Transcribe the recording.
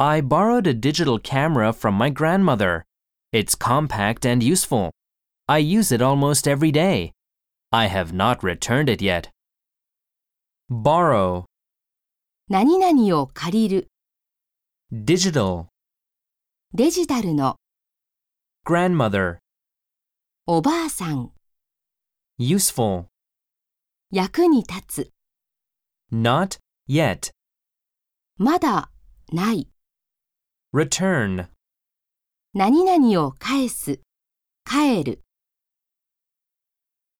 I borrowed a digital camera from my grandmother. It's compact and useful. I use it almost every day. I have not returned it yet. Borrow, 何々を借りる、 digital, デジタルの、 grandmother, おばあさん、 useful, 役に立つ、 not yet, まだ、ない、 Return. 何々を返す、帰る。